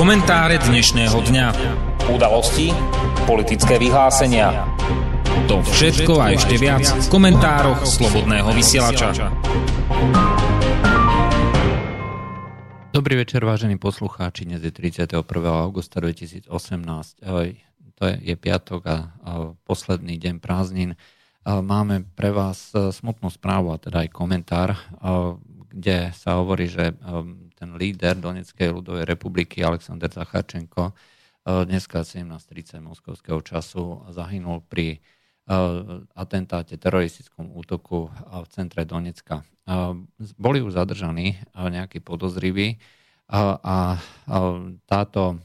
Komentáre dnešného dňa. Udalosti, politické vyhlásenia. To všetko a ešte viac v komentároch Slobodného vysielača. Dobrý večer, vážení poslucháči. Dnes je 31. augusta 2018. To je piatok a posledný deň prázdnin. Máme pre vás e, smutnú správu, a teda aj komentár, kde sa hovorí, že ten líder Donetskej ľudovej republiky Aleksandr Zacharčenko eh, dneska 17.30 moskovského času zahynul pri eh, atentáte, teroristickom útoku eh, v centre Donecka. Boli už zadržaní nejakí podozriví a táto,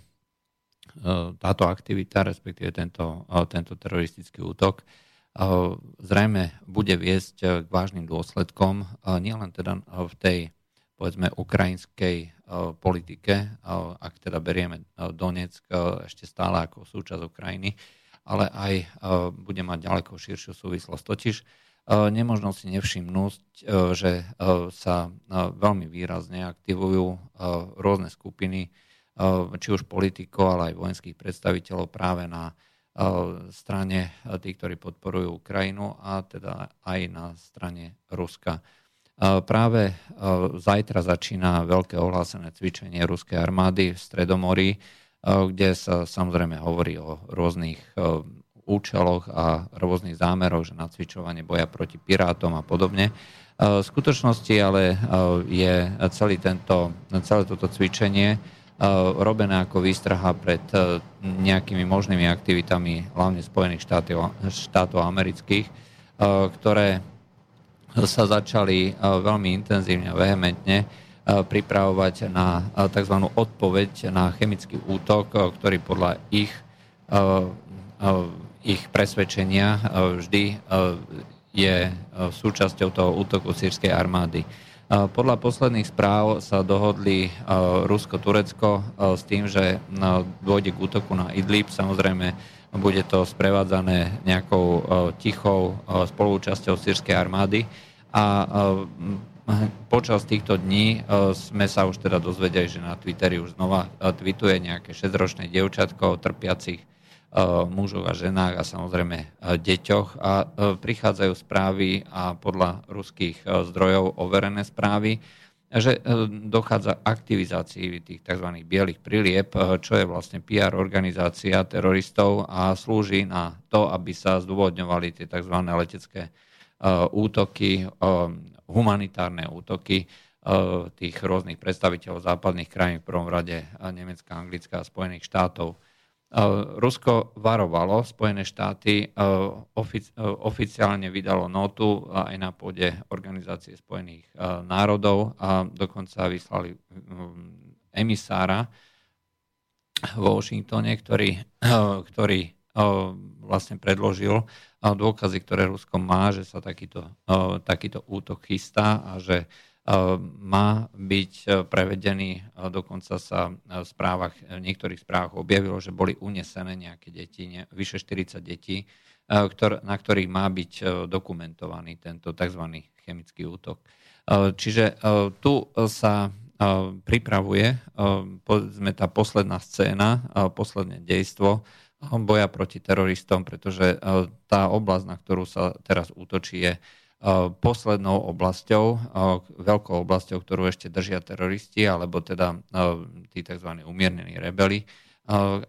táto aktivita, respektíve tento, tento teroristický útok, zrejme bude viesť k vážnym dôsledkom, nielen teda v tej povedzme ukrajinskej eh, politike, eh, ak teda berieme eh, Donetsk ešte stále ako súčasť Ukrajiny, ale aj bude mať ďaleko širšiu súvislosť. Totiž nemožno si nevšimnúť, že sa veľmi výrazne aktivujú rôzne skupiny, či už politikov, ale aj vojenských predstaviteľov práve na strane tých, ktorí podporujú Ukrajinu a teda aj na strane Ruska. Práve zajtra začína veľké ohlásené cvičenie ruskej armády v Stredomorí, kde sa samozrejme hovorí o rôznych účeloch a rôznych zámeroch, že nacvičovanie boja proti pirátom a podobne. V skutočnosti ale je celý tento, celé toto cvičenie robené ako výstraha pred nejakými možnými aktivitami hlavne Spojených štátov, štátov amerických, ktoré sa začali e, veľmi intenzívne a vehementne e, pripravovať na e, tzv. odpoveď na chemický útok, ktorý podľa ich, ich presvedčenia vždy je súčasťou toho útoku sírskej armády. Podľa posledných správ sa dohodli Rusko-Turecko s tým, že dôjde k útoku na Idlib. Samozrejme, bude to sprevádzané nejakou tichou spolúčasťou sírskej armády. A počas týchto dní sme sa už teda dozvedeli, že na Twitteri už znova tweetuje nejaké 6-ročné dievčatko o trpiacich mužoch a ženách a samozrejme deťoch. A prichádzajú správy a podľa ruských zdrojov overené správy, že dochádza k aktivizácii tých tzv. bielých prilieb, čo je vlastne PR organizácia teroristov a slúži na to, aby sa zdôvodňovali tie tzv. letecké Eh, útoky, eh, humanitárne útoky eh, tých rôznych predstaviteľov západných krajín, v prvom rade Nemecka, Anglická a Spojených štátov. Rusko varovalo Spojené štáty, oficiálne vydalo notu aj na pôde Organizácie spojených národov a dokonca vyslali mm, emisára vo Washingtone, ktorý, ktorý vlastne predložil dôkazy, ktoré Rusko má, že sa takýto, takýto útok chystá a že má byť e, prevedený. Dokonca sa v správach, v niektorých správach objavilo, že boli unesené nejaké deti, ne, vyše 40 detí, e, ktor, na ktorých má byť e, dokumentovaný tento tzv. chemický útok. Čiže tu sa pripravuje povedzme tá posledná scéna, posledné dejstvo, boja proti teroristom, pretože e, tá oblasť, na ktorú sa teraz útočí, je e, poslednou oblasťou, e, veľkou oblasťou, ktorú ešte držia teroristi, alebo teda tí tzv. umiernení rebeli,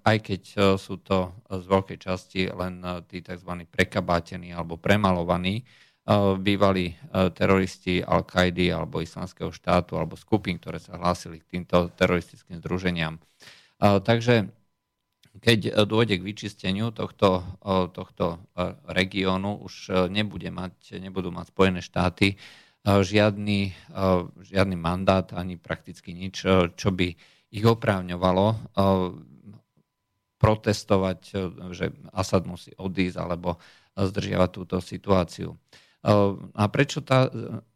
aj keď sú to z veľkej časti len tí tzv. prekabátení alebo premalovaní bývalí teroristi Al-Kaidy alebo Islamského štátu alebo skupín, ktoré sa hlásili k týmto teroristickým združeniam. Takže keď e, dôjde k vyčisteniu tohto, tohto e, regiónu, už nebude mať, nebudú mať Spojené štáty žiadny, žiadny mandát ani prakticky nič, čo by ich oprávňovalo protestovať, že Asad musí odísť alebo zdržiavať túto situáciu. A prečo tá,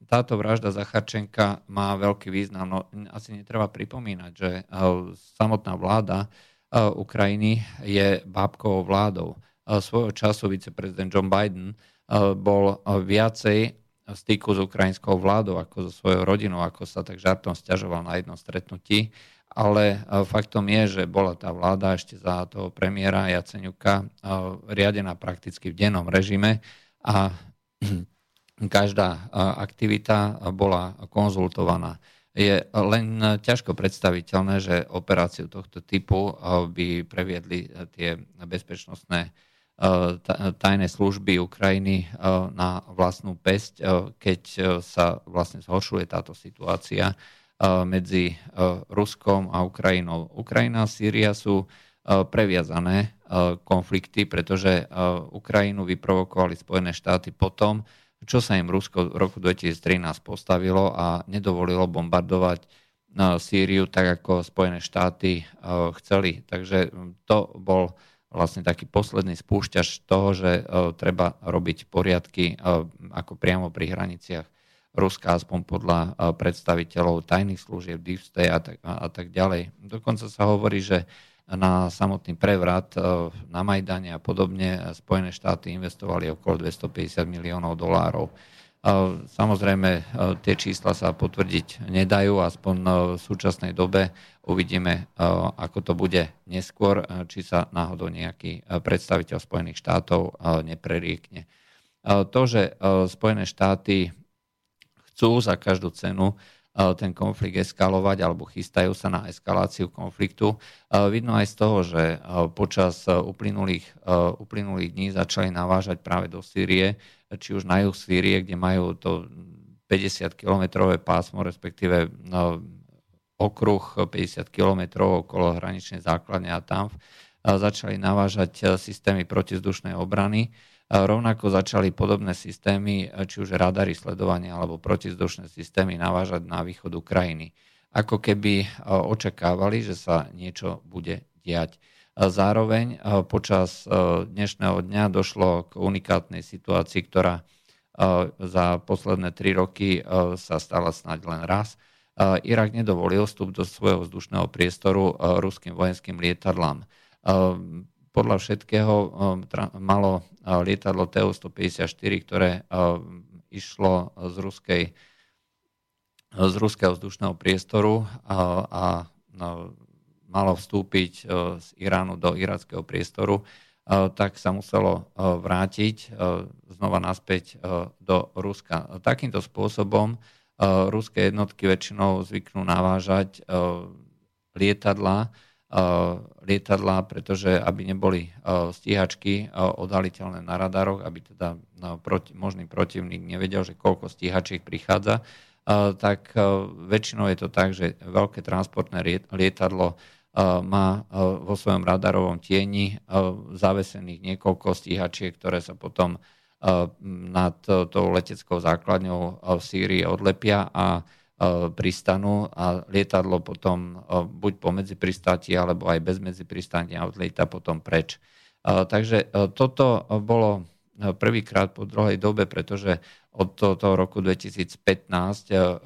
táto vražda Zacharčenka má veľký význam? No, asi netreba pripomínať, že samotná vláda Ukrajiny je bábkovou vládou. Svojho času viceprezident John Biden bol viacej styku s ukrajinskou vládou, ako so svojou rodinou, ako sa tak žartom stiažoval na jednom stretnutí. Ale faktom je, že bola tá vláda ešte za toho premiéra Jaceňuka riadená prakticky v dennom režime a každá aktivita bola konzultovaná. Je len ťažko predstaviteľné, že operáciu tohto typu by previedli tie bezpečnostné tajné služby Ukrajiny na vlastnú pesť, keď sa vlastne zhoršuje táto situácia medzi Ruskom a Ukrajinou. Ukrajina a Sýria sú previazané konflikty, pretože Ukrajinu vyprovokovali Spojené štáty potom, čo sa im Rusko v roku 2013 postavilo a nedovolilo bombardovať Sýriu tak, ako Spojené štáty chceli. Takže to bol vlastne taký posledný spúšťač toho, že uh, treba robiť poriadky ako priamo pri hraniciach Ruska, aspoň podľa predstaviteľov tajných služieb, Deep a tak, a tak ďalej. Dokonca sa hovorí, že na samotný prevrat uh, na Majdane a podobne Spojené štáty investovali okolo 250 miliónov dolárov. Samozrejme, tie čísla sa potvrdiť nedajú, aspoň v súčasnej dobe uvidíme, ako to bude neskôr, či sa náhodou nejaký predstaviteľ Spojených štátov nepreriekne. To, že Spojené štáty chcú za každú cenu ten konflikt eskalovať alebo chystajú sa na eskaláciu konfliktu. Vidno aj z toho, že počas uplynulých, uplynulých dní začali navážať práve do Sýrie či už na juh Sýrie, kde majú to 50-kilometrové pásmo, respektíve okruh 50 kilometrov okolo hraničnej základne a tam začali navážať systémy protizdušnej obrany. Rovnako začali podobné systémy, e, či už radary sledovania alebo protizdušné systémy navážať na východ Ukrajiny. Ako keby e, očakávali, že sa niečo bude diať. Zároveň eh, počas eh, dnešného dňa došlo k unikátnej situácii, ktorá za posledné tri roky sa stala snáď len raz. Irak nedovolil vstup do svojho vzdušného priestoru ruským vojenským lietadlám. Podľa všetkého malo lietadlo Tu-154, ktoré išlo z, ruskej, z ruského vzdušného priestoru a, a no, malo vstúpiť z Iránu do irackého priestoru, tak sa muselo vrátiť znova naspäť do Ruska. Takýmto spôsobom ruské jednotky väčšinou zvyknú navážať lietadla, lietadla, pretože aby neboli stíhačky odhaliteľné na radaroch, aby teda proti, možný protivník nevedel, že koľko stíhačiek prichádza, tak väčšinou je to tak, že veľké transportné lietadlo má vo svojom radarovom tieni zavesených niekoľko stíhačiek, ktoré sa potom nad tou leteckou základňou v Sýrii odlepia a pristanú a lietadlo potom buď pomedzi pristáti alebo aj bez medzi pristáti odlieta potom preč. Takže toto bolo prvýkrát po druhej dobe, pretože od toho roku 2015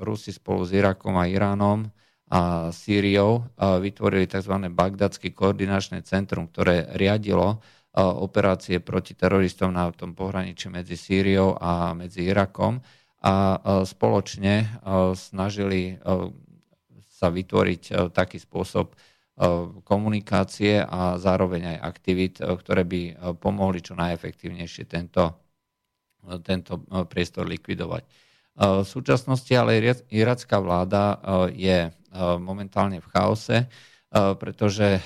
Rusi spolu s Irakom a Iránom a Sýriou vytvorili tzv. Bagdadské koordinačné centrum, ktoré riadilo operácie proti teroristom na tom pohraničí medzi Sýriou a medzi Irakom a spoločne snažili sa vytvoriť taký spôsob komunikácie a zároveň aj aktivít, ktoré by pomohli čo najefektívnejšie tento, tento priestor likvidovať. V súčasnosti ale iracká vláda je momentálne v chaose, pretože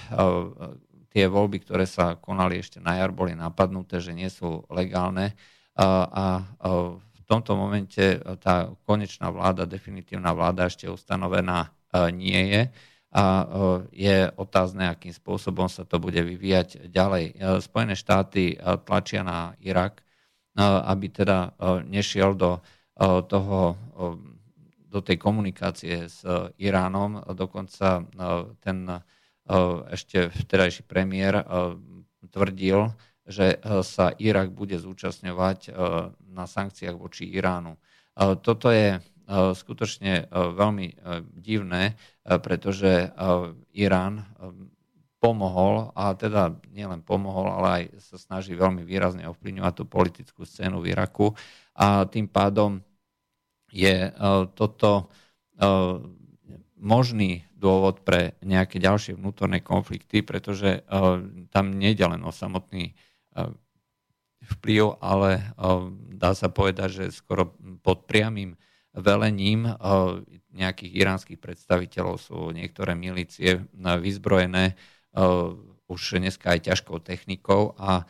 tie voľby, ktoré sa konali ešte na jar, boli napadnuté, že nie sú legálne a tomto momente tá konečná vláda, definitívna vláda ešte ustanovená nie je a je otázne, akým spôsobom sa to bude vyvíjať ďalej. Spojené štáty tlačia na Irak, aby teda nešiel do toho do tej komunikácie s e, Iránom. Dokonca e, ten e, ešte vtedajší premiér tvrdil, že sa Irak bude zúčastňovať na sankciách voči Iránu. Toto je skutočne veľmi divné, pretože Irán pomohol, a teda nielen pomohol, ale aj sa snaží veľmi výrazne ovplyvňovať tú politickú scénu v Iraku a tým pádom je toto možný dôvod pre nejaké ďalšie vnútorné konflikty, pretože tam nejde len o samotný vplyv, ale dá sa povedať, že skoro pod priamým velením nejakých iránskych predstaviteľov sú niektoré milície vyzbrojené už dneska aj ťažkou technikou a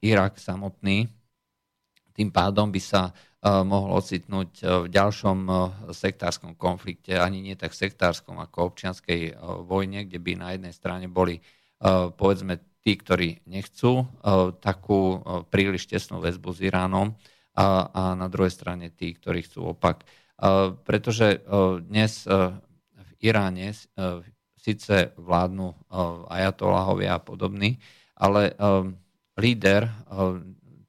Irak samotný. Tým pádom by sa mohol ocitnúť v ďalšom sektárskom konflikte, ani nie tak sektárskom ako občianskej vojne, kde by na jednej strane boli povedzme tí, ktorí nechcú takú príliš tesnú väzbu s Iránom a, na druhej strane tí, ktorí chcú opak. Pretože dnes v Iráne síce vládnu ajatolahovia a podobní, ale líder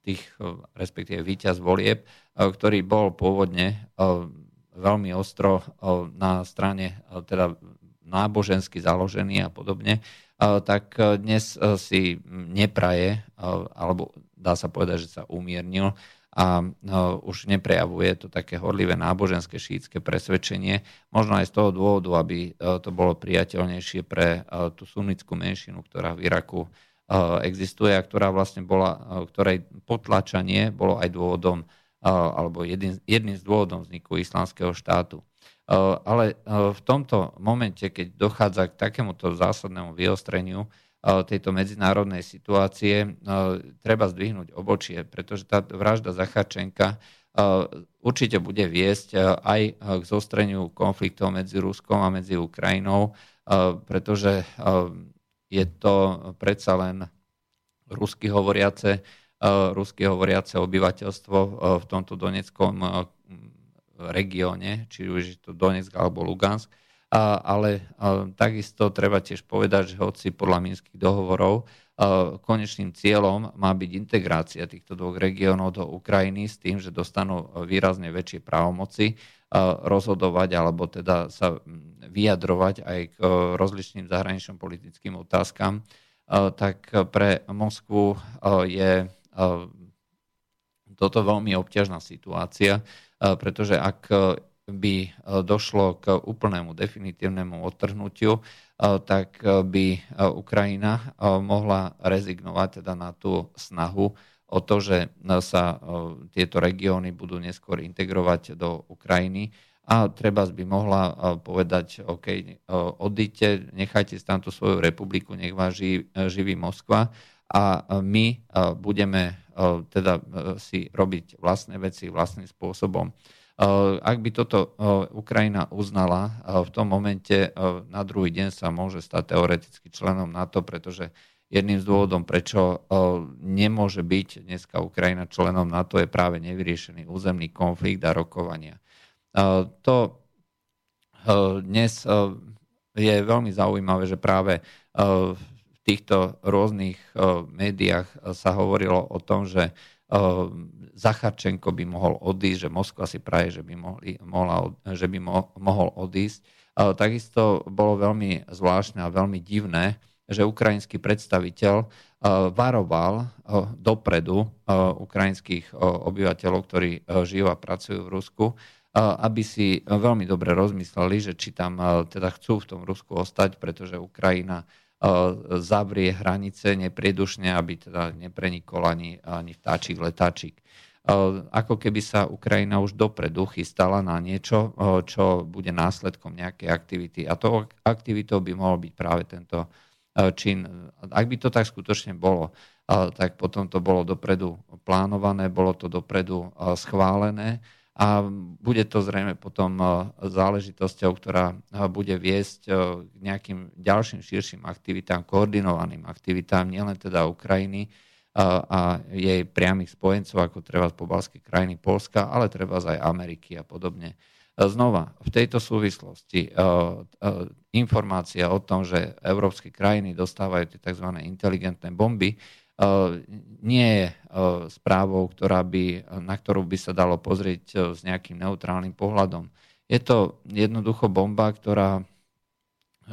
tých, respektíve víťaz volieb, ktorý bol pôvodne veľmi ostro na strane teda nábožensky založený a podobne, tak dnes si nepraje, alebo dá sa povedať, že sa umiernil a už neprejavuje to také horlivé náboženské šítske presvedčenie. Možno aj z toho dôvodu, aby e, to bolo priateľnejšie pre e, tú sunnickú menšinu, ktorá v Iraku e, existuje a ktorá vlastne bola, ktorej potlačanie bolo aj dôvodom alebo jedným, jedným z dôvodom vzniku islamského štátu. Ale v tomto momente, keď dochádza k takémuto zásadnému vyostreniu, tejto medzinárodnej situácie treba zdvihnúť obočie, pretože tá vražda Zacharčenka určite bude viesť aj k zostreniu konfliktov medzi Ruskom a medzi Ukrajinou, pretože je to predsa len rusky hovoriace, rusky hovoriace obyvateľstvo v tomto doneckom regióne, či už je to Donetsk alebo Lugansk, a, ale a, takisto treba tiež povedať, že hoci podľa minských dohovorov a, konečným cieľom má byť integrácia týchto dvoch regiónov do Ukrajiny s tým, že dostanú výrazne väčšie právomoci rozhodovať alebo teda sa vyjadrovať aj k rozličným zahraničným politickým otázkam, tak pre Moskvu je toto veľmi obťažná situácia, pretože ak by e, došlo k úplnému definitívnemu odtrhnutiu, e, tak e, by Ukrajina mohla rezignovať teda na tú snahu o to, že sa tieto regióny budú neskôr integrovať do Ukrajiny. A treba by mohla povedať, OK, odíďte, nechajte si tamto svoju republiku, nech vás živí Moskva. A my budeme teda si robiť vlastné veci vlastným spôsobom. Eh, ak by toto eh, Ukrajina uznala, eh, v tom momente na druhý deň sa môže stať teoreticky členom NATO, pretože jedným z dôvodom, prečo nemôže byť dneska Ukrajina členom NATO, je práve nevyriešený územný konflikt a rokovania. To dnes je veľmi zaujímavé, že práve týchto rôznych médiách sa hovorilo o tom, že Zacharčenko by mohol odísť, že Moskva si praje, že by, mohli, mohla, že by mo, mohol odísť. Takisto bolo veľmi zvláštne a veľmi divné, že ukrajinský predstaviteľ varoval dopredu ukrajinských obyvateľov, ktorí žijú a pracujú v Rusku, aby si veľmi dobre rozmysleli, že či tam teda chcú v tom Rusku ostať, pretože Ukrajina zavrie hranice nepriedušne, aby teda neprenikol ani, ani vtáčik, letáčik. Ako keby sa Ukrajina už dopredu chystala na niečo, čo bude následkom nejakej aktivity. A to aktivitou by mohol byť práve tento čin. Ak by to tak skutočne bolo, tak potom to bolo dopredu plánované, bolo to dopredu schválené a bude to zrejme potom e, záležitosťou, ktorá e, bude viesť e, k nejakým ďalším širším aktivitám, koordinovaným aktivitám, nielen teda Ukrajiny a, jej priamých spojencov, ako treba z pobalskej krajiny Polska, ale treba aj Ameriky a podobne. Znova, v tejto súvislosti informácia o tom, že európske krajiny dostávajú tie tzv. inteligentné bomby, nie je správou, ktorá by, na ktorú by sa dalo pozrieť s nejakým neutrálnym pohľadom. Je to jednoducho bomba, ktorá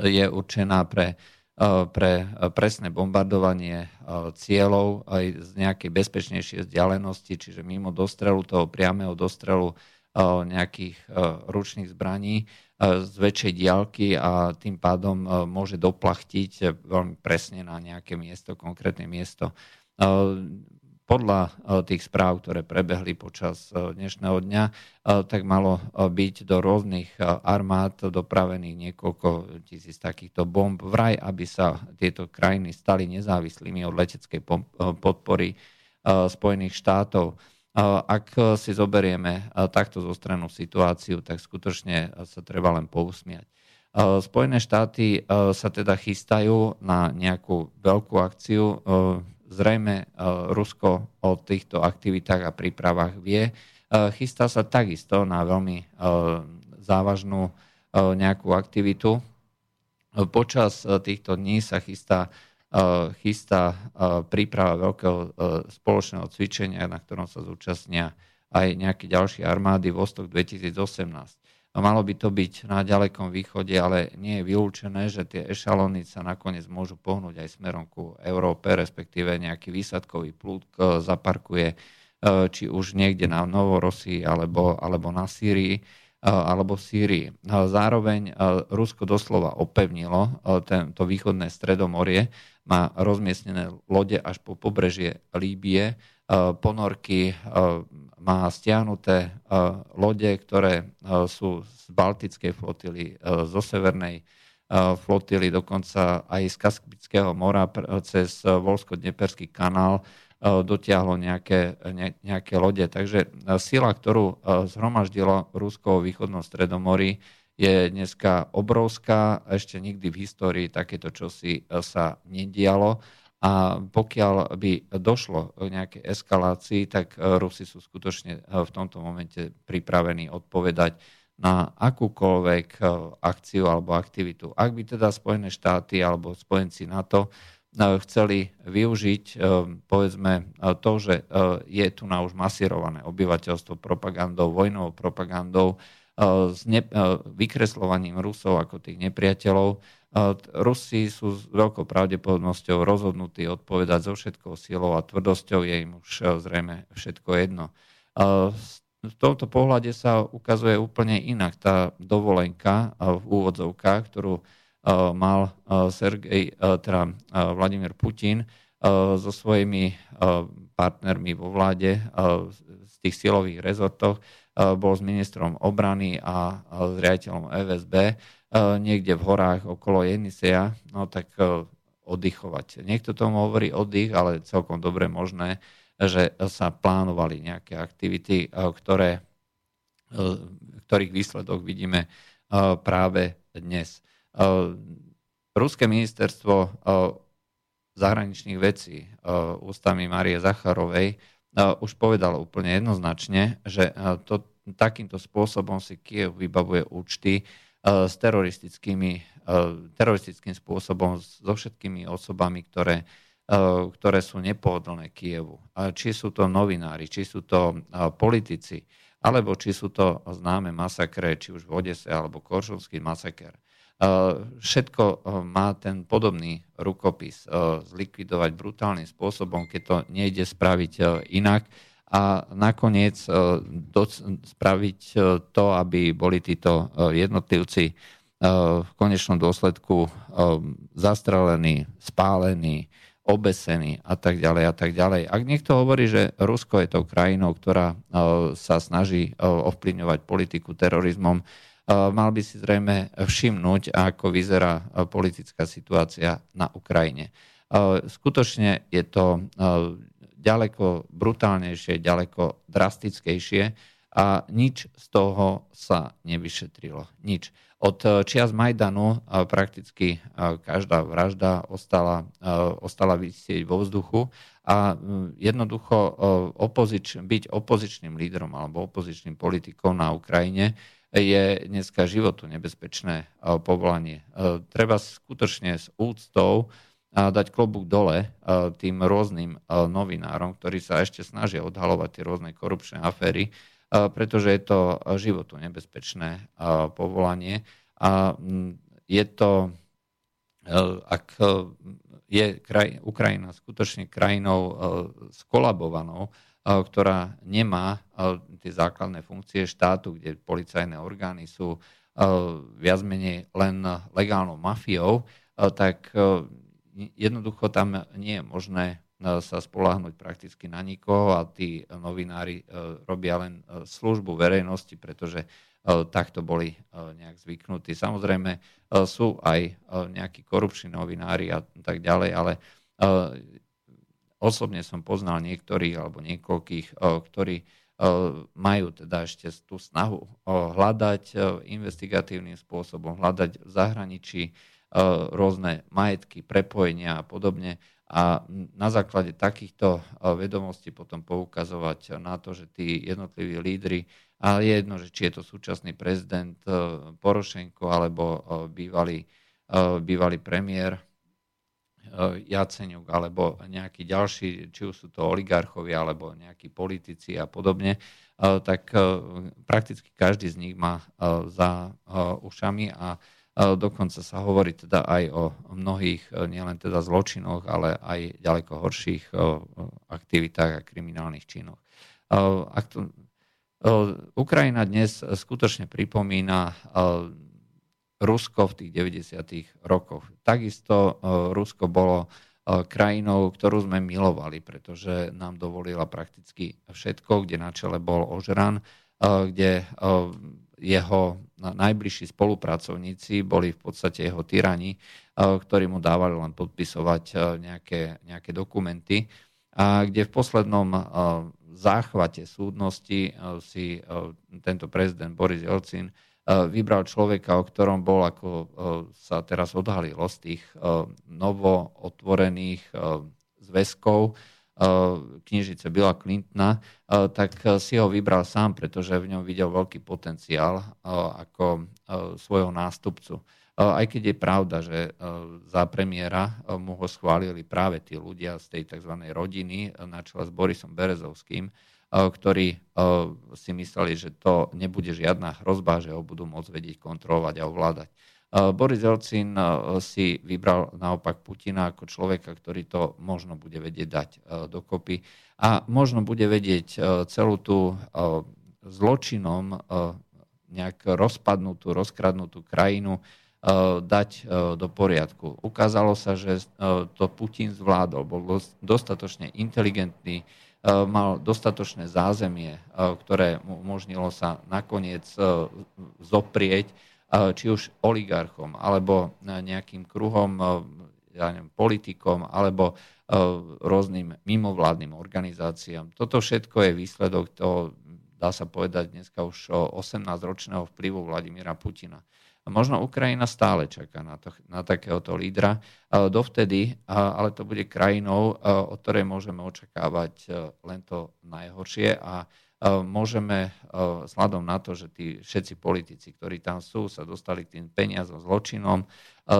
je určená pre, pre presné bombardovanie cieľov aj z nejakej bezpečnejšej vzdialenosti, čiže mimo dostrelu, toho priamého dostrelu nejakých ručných zbraní z väčšej diálky a tým pádom môže doplachtiť veľmi presne na nejaké miesto, konkrétne miesto podľa e, tých správ, ktoré prebehli počas e, dnešného dňa, e, tak malo byť do rôznych armád dopravených niekoľko tisíc takýchto bomb vraj, aby sa tieto krajiny stali nezávislými od leteckej podpory Spojených štátov. Ak si zoberieme takto zostrenú situáciu, tak skutočne sa treba len pousmiať. Spojené štáty sa teda chystajú na nejakú veľkú akciu zrejme e, Rusko o týchto aktivitách a prípravách vie. E, chystá sa takisto na veľmi e, závažnú nejakú aktivitu. Počas týchto dní sa chystá, chystá príprava veľkého spoločného cvičenia, na ktorom sa zúčastnia aj nejaké ďalšie armády Vostok 2018. Malo by to byť na ďalekom východe, ale nie je vylúčené, že tie ešalóny sa nakoniec môžu pohnúť aj smerom ku Európe, respektíve nejaký výsadkový plúd zaparkuje e, či už niekde na Novorosii alebo, alebo na Sýrii e, alebo v Sýrii. Zároveň e, Rusko doslova opevnilo tento východné stredomorie, má rozmiestnené lode až po pobrežie Líbie, ponorky má stiahnuté e, lode, ktoré e, sú z Baltickej flotily, e, zo Severnej flotily, dokonca aj z Kaspického mora cez Volsko-Dneperský kanál dotiahlo nejaké, ne, nejaké lode. Takže sila, ktorú zhromaždilo Rusko v východnom stredomorí, je dneska obrovská. Ešte nikdy v histórii takéto čosi sa nedialo a pokiaľ by došlo k nejakej eskalácii, tak e, Rusi sú skutočne e, v tomto momente pripravení odpovedať na akúkoľvek e, akciu alebo aktivitu. Ak by teda Spojené štáty alebo spojenci NATO chceli využiť povedzme to, že je tu na už masírované obyvateľstvo propagandou, vojnovou propagandou, s vykreslovaním Rusov ako tých nepriateľov, Rusi sú s veľkou pravdepodobnosťou rozhodnutí odpovedať so všetkou silou a tvrdosťou, je im už zrejme všetko jedno. V tomto pohľade sa ukazuje úplne inak tá dovolenka v úvodzovkách, ktorú mal Sergej, teda Vladimír Putin so svojimi partnermi vo vláde z tých silových rezortoch, bol s ministrom obrany a s riaditeľom FSB E, niekde v horách okolo Jenisea, no tak e, oddychovať. Niekto tomu hovorí oddych, ale celkom dobre možné, že sa plánovali nejaké aktivity, ktoré, ktorých výsledok vidíme práve dnes. Ruské ministerstvo zahraničných vecí ústami Marie Zacharovej už povedalo úplne jednoznačne, že to, takýmto spôsobom si Kiev vybavuje účty Eh, s teroristickými, eh, teroristickým spôsobom so všetkými osobami, ktoré, eh, ktoré sú nepohodlné Kievu. Či sú to novinári, či sú to politici, alebo či sú to známe masakre, či už v Odese alebo Koršovský masaker. Všetko má ten podobný rukopis, zlikvidovať brutálnym spôsobom, keď to nejde spraviť inak a nakoniec e, spraviť e, to, aby boli títo e, jednotlivci v konečnom dôsledku zastrelení, spálení, obesení a tak ďalej a tak ďalej. Ak niekto hovorí, že Rusko je tou krajinou, ktorá sa snaží ovplyvňovať politiku terorizmom, mal by si zrejme všimnúť, ako vyzerá politická situácia na Ukrajine. Skutočne je to ďaleko brutálnejšie, ďaleko drastickejšie a nič z toho sa nevyšetrilo. Nič. Od eh, čias Majdanu eh, prakticky eh, každá vražda ostala, ostala vysieť vo vzduchu a jednoducho opozič, byť opozičným lídrom alebo opozičným politikom na Ukrajine je dneska životu nebezpečné povolanie. Treba skutočne s úctou dať klobúk dole tým rôznym novinárom, ktorí sa ešte snažia odhalovať tie rôzne korupčné aféry, pretože je to životu nebezpečné povolanie. A je to, ak je kraj, Ukrajina skutočne krajinou skolabovanou, ktorá nemá tie základné funkcie štátu, kde policajné orgány sú viac menej len legálnou mafiou, tak jednoducho tam nie je možné sa spoláhnuť prakticky na nikoho a tí novinári robia len službu verejnosti, pretože takto boli nejak zvyknutí. Samozrejme sú aj nejakí korupční novinári a tak ďalej, ale osobne som poznal niektorých alebo niekoľkých, ktorí majú teda ešte tú snahu hľadať investigatívnym spôsobom, hľadať v zahraničí rôzne majetky, prepojenia a podobne. A na základe takýchto vedomostí potom poukazovať na to, že tí jednotliví lídry, a je jedno, že či je to súčasný prezident Porošenko alebo bývalý, bývalý premiér Jaceňuk alebo nejakí ďalší, či už sú to oligarchovia alebo nejakí politici a podobne, tak prakticky každý z nich má za ušami a dokonca sa hovorí teda aj o mnohých nielen teda zločinoch, ale aj ďaleko horších aktivitách a kriminálnych činoch. Ukrajina dnes skutočne pripomína Rusko v tých 90. rokoch. Takisto e, Rusko bolo e, krajinou, ktorú sme milovali, pretože nám dovolila prakticky všetko, kde na čele bol Ožran, e, kde jeho najbližší spolupracovníci boli v podstate jeho tyrani, ktorí mu dávali len podpisovať nejaké, nejaké dokumenty. A kde v poslednom záchvate súdnosti si tento prezident Boris Jelcin vybral človeka, o ktorom bol, ako sa teraz odhalilo z tých novo otvorených zväzkov knižice Billa Clintona, tak si ho vybral sám, pretože v ňom videl veľký potenciál ako svojho nástupcu. Aj keď je pravda, že za premiéra mu ho schválili práve tí ľudia z tej tzv. rodiny na čele s Borisom Berezovským, ktorí si mysleli, že to nebude žiadna hrozba, že ho budú môcť vedieť kontrolovať a ovládať. Boris Jelcin si vybral naopak Putina ako človeka, ktorý to možno bude vedieť dať dokopy a možno bude vedieť celú tú zločinom nejak rozpadnutú, rozkradnutú krajinu dať do poriadku. Ukázalo sa, že to Putin zvládol, bol dostatočne inteligentný, Eh, mal dostatočné zázemie, eh, ktoré mu umožnilo sa nakoniec eh, zoprieť či už oligarchom, alebo nejakým kruhom, ja neviem, politikom, alebo rôznym mimovládnym organizáciám. Toto všetko je výsledok toho, dá sa povedať dneska už 18-ročného vplyvu Vladimíra Putina. Možno Ukrajina stále čaká na, to, na takéhoto lídra. Dovtedy, ale to bude krajinou, od ktorej môžeme očakávať e, len to najhoršie a e, môžeme e, vzhľadom na to, že tí všetci politici, ktorí tam sú, sa dostali k tým peniazom, zločinom,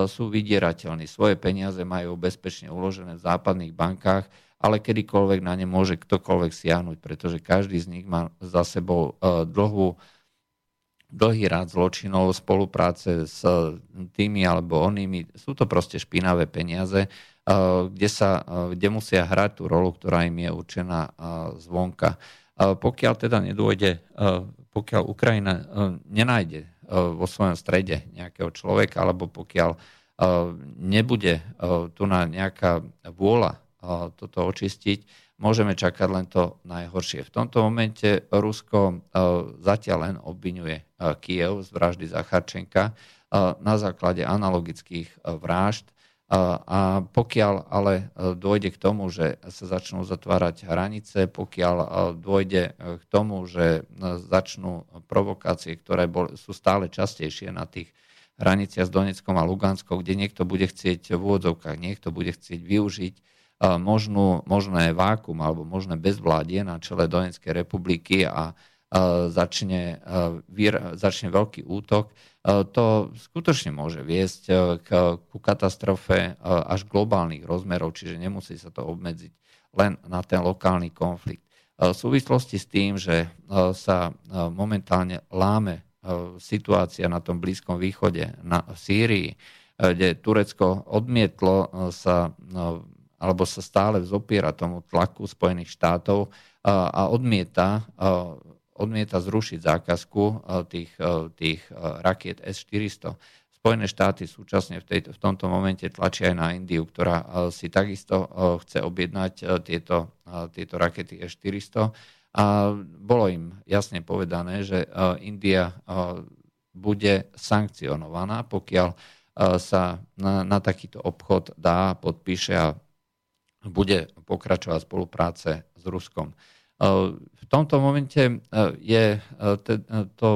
sú vydierateľní. Svoje peniaze majú bezpečne uložené v západných bankách, ale kedykoľvek na ne môže ktokoľvek siahnuť, pretože každý z nich má za sebou dlhú dlhý rád zločinov, spolupráce s tými alebo onými. Sú to proste špinavé peniaze, kde, sa, kde musia hrať tú rolu, ktorá im je určená zvonka. Pokiaľ teda nedôjde, pokiaľ Ukrajina nenájde vo svojom strede nejakého človeka, alebo pokiaľ nebude tu na nejaká vôľa toto očistiť, môžeme čakať len to najhoršie. V tomto momente Rusko e, zatiaľ len obvinuje e, Kiev z vraždy Zacharčenka e, na základe analogických vražd. A pokiaľ ale dôjde k tomu, že sa začnú zatvárať hranice, pokiaľ dôjde k tomu, že začnú provokácie, ktoré sú stále častejšie na tých hraniciach s Doneckom a Luganskou, kde niekto bude chcieť v úvodzovkách, niekto bude chcieť využiť možnú, možné vákum alebo možné bezvládie na čele Donetskej republiky a začne, začne veľký útok, to skutočne môže viesť k, ku katastrofe až globálnych rozmerov, čiže nemusí sa to obmedziť len na ten lokálny konflikt. V súvislosti s tým, že sa momentálne láme situácia na tom Blízkom východe, na, Sýrii, kde Turecko odmietlo sa, alebo sa stále vzopiera tomu tlaku Spojených štátov a odmieta, odmieta zrušiť zákazku tých, tých rakiet S-400. Spojené štáty súčasne v, tejto, v tomto momente tlačia aj na Indiu, ktorá si takisto chce objednať tieto, tieto rakety S-400. A bolo im jasne povedané, že India bude sankcionovaná, pokiaľ sa na, na takýto obchod dá, podpíše a bude pokračovať spolupráce s Ruskom. V tomto momente je to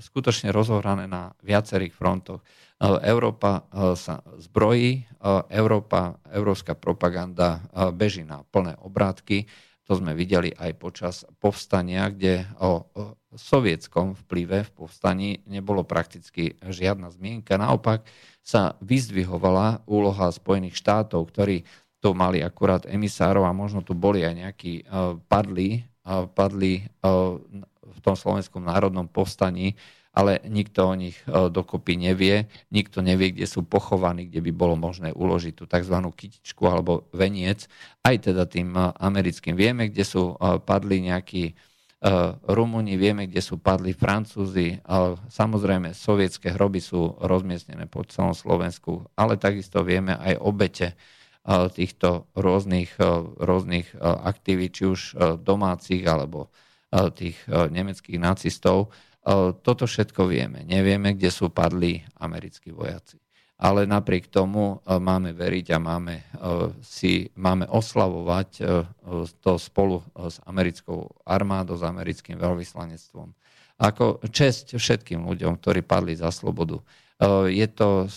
skutočne rozohrané na viacerých frontoch. Európa sa zbrojí, Európa, európska propaganda beží na plné obrátky. To sme videli aj počas povstania, kde o sovietskom vplyve v povstaní nebolo prakticky žiadna zmienka. Naopak sa vyzdvihovala úloha Spojených štátov, ktorí tu mali akurát emisárov a možno tu boli aj nejakí padli, padli v tom slovenskom národnom povstaní, ale nikto o nich dokopy nevie, nikto nevie, kde sú pochovaní, kde by bolo možné uložiť tú tzv. kytičku alebo veniec, aj teda tým americkým. Vieme, kde sú padli nejakí Rumúni, vieme, kde sú padli Francúzi, samozrejme sovietské hroby sú rozmiestnené po celom Slovensku, ale takisto vieme aj obete týchto rôznych, rôznych aktivít, či už domácich alebo tých nemeckých nacistov. Toto všetko vieme. Nevieme, kde sú padli americkí vojaci. Ale napriek tomu máme veriť a máme, si, máme oslavovať to spolu s americkou armádou, s americkým veľvyslanectvom. Ako česť všetkým ľuďom, ktorí padli za slobodu. Je to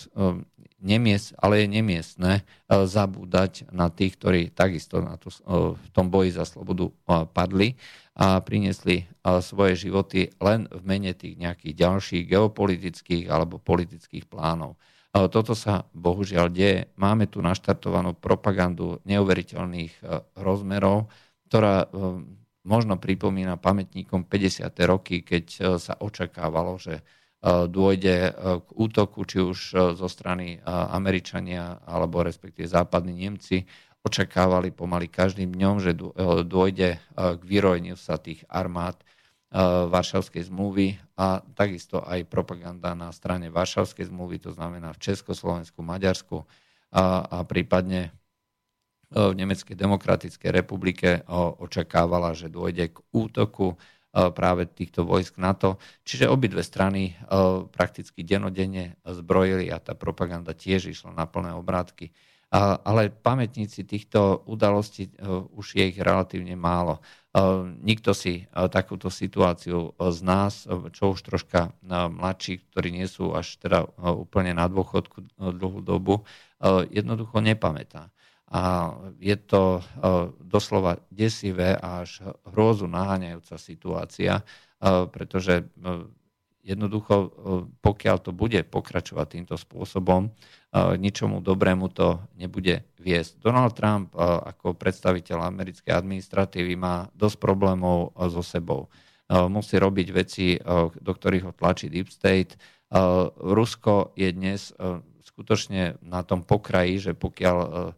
nemiest, ale je nemiestné zabúdať na tých, ktorí takisto na to, v tom boji za slobodu padli a priniesli svoje životy len v mene tých nejakých ďalších geopolitických alebo politických plánov. Toto sa bohužiaľ deje. Máme tu naštartovanú propagandu neuveriteľných e, rozmerov, ktorá e, možno pripomína pamätníkom 50. roky, keď e, sa očakávalo, že dôjde k útoku, či už zo strany Američania alebo respektíve západní Nemci očakávali pomaly každým dňom, že e, dôjde e, k vyrojeniu sa tých armád e, Varšavskej zmluvy a takisto aj propaganda na strane Varšavskej zmluvy, to znamená v Československu, Maďarsku a, a prípadne v Nemeckej demokratickej republike očakávala, že dôjde k útoku práve týchto vojsk NATO. Čiže obidve strany prakticky denodenne zbrojili a tá propaganda tiež išla na plné obrátky ale pamätníci týchto udalostí e, už je ich relatívne málo. E, nikto si e, takúto situáciu z nás, čo už troška mladší, ktorí nie sú až teda úplne na dôchodku dlhú dobu, jednoducho nepamätá. A je to doslova desivé až hrôzu naháňajúca situácia, pretože jednoducho, pokiaľ to bude pokračovať týmto spôsobom, ničomu dobrému to nebude viesť. Donald Trump ako predstaviteľ americkej administratívy má dosť problémov so sebou. Musí robiť veci, do ktorých ho tlačí Deep State. Rusko je dnes skutočne na tom pokraji, že pokiaľ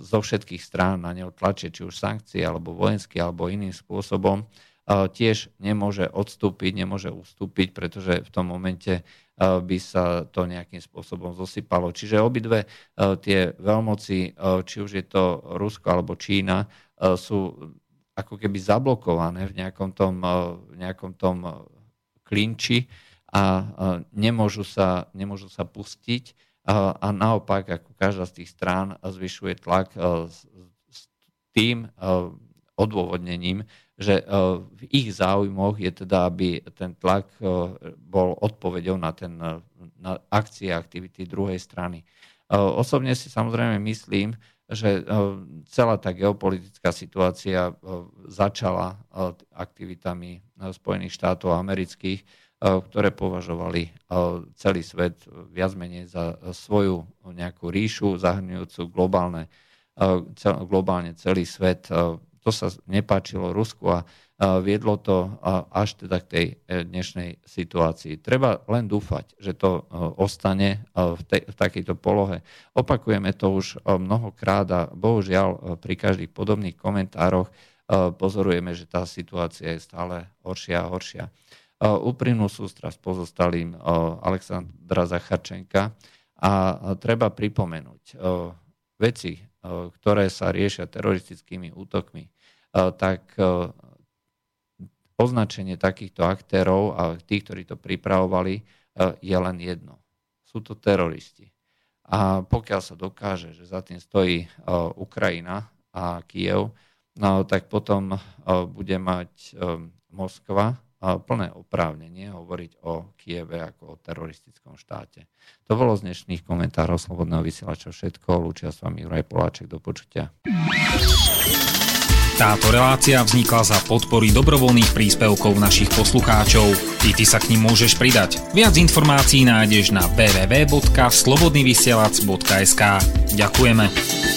zo všetkých strán na neho tlačí, či už sankcie, alebo vojenský, alebo iným spôsobom, tiež nemôže odstúpiť, nemôže ustúpiť, pretože v tom momente by sa to nejakým spôsobom zosypalo. Čiže obidve tie veľmoci, či už je to Rusko alebo Čína, sú ako keby zablokované v nejakom tom, v nejakom tom klinči a nemôžu sa, nemôžu sa pustiť a naopak, ako každá z tých strán zvyšuje tlak s tým odôvodnením, že v ich záujmoch je teda, aby ten tlak bol odpovedou na, ten, na akcie a aktivity druhej strany. Osobne si samozrejme myslím, že celá tá geopolitická situácia začala aktivitami Spojených štátov amerických, ktoré považovali celý svet viac menej za svoju nejakú ríšu, zahrňujúcu globálne, globálne celý svet, to sa nepáčilo Rusku a viedlo to až teda k tej dnešnej situácii. Treba len dúfať, že to ostane v, tej, v takejto polohe. Opakujeme to už mnohokrát a bohužiaľ pri každých podobných komentároch pozorujeme, že tá situácia je stále horšia a horšia. Úprimnú sústrasť pozostalým Alexandra Zacharčenka a treba pripomenúť veci, ktoré sa riešia teroristickými útokmi, tak označenie takýchto aktérov a tých, ktorí to pripravovali, je len jedno. Sú to teroristi. A pokiaľ sa dokáže, že za tým stojí Ukrajina a Kiev, no, tak potom bude mať Moskva plné oprávnenie hovoriť o Kieve ako o teroristickom štáte. To bolo z dnešných komentárov Slobodného vysielača všetko. Lúčia s vami Juraj Poláček. Do počutia. Táto relácia vznikla za podpory dobrovoľných príspevkov našich poslucháčov. Ty, ty sa k ním môžeš pridať. Viac informácií nájdeš na www.slobodnyvysielac.sk Ďakujeme.